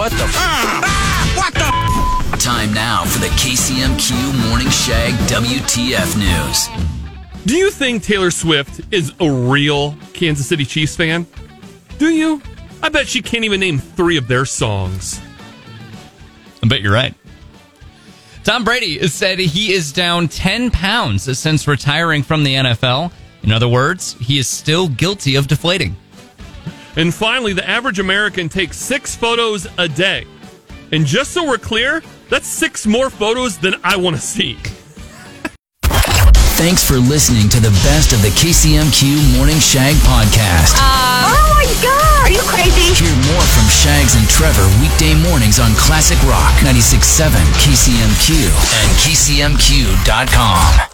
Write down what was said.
What the? Ah, what the? what the? Time now for the KCMQ Morning Shag WTF News. Do you think Taylor Swift is a real Kansas City Chiefs fan? Do you? I bet she can't even name three of their songs. I bet you're right. Tom Brady has said he is down 10 pounds since retiring from the NFL. In other words, he is still guilty of deflating. And finally, the average American takes six photos a day. And just so we're clear, that's six more photos than I want to see. Thanks for listening to the best of the KCMQ Morning Shag podcast. Uh, oh my god! Are you crazy? Hear more from Shags and Trevor weekday mornings on Classic Rock 96.7 KCMQ and KCMQ.com.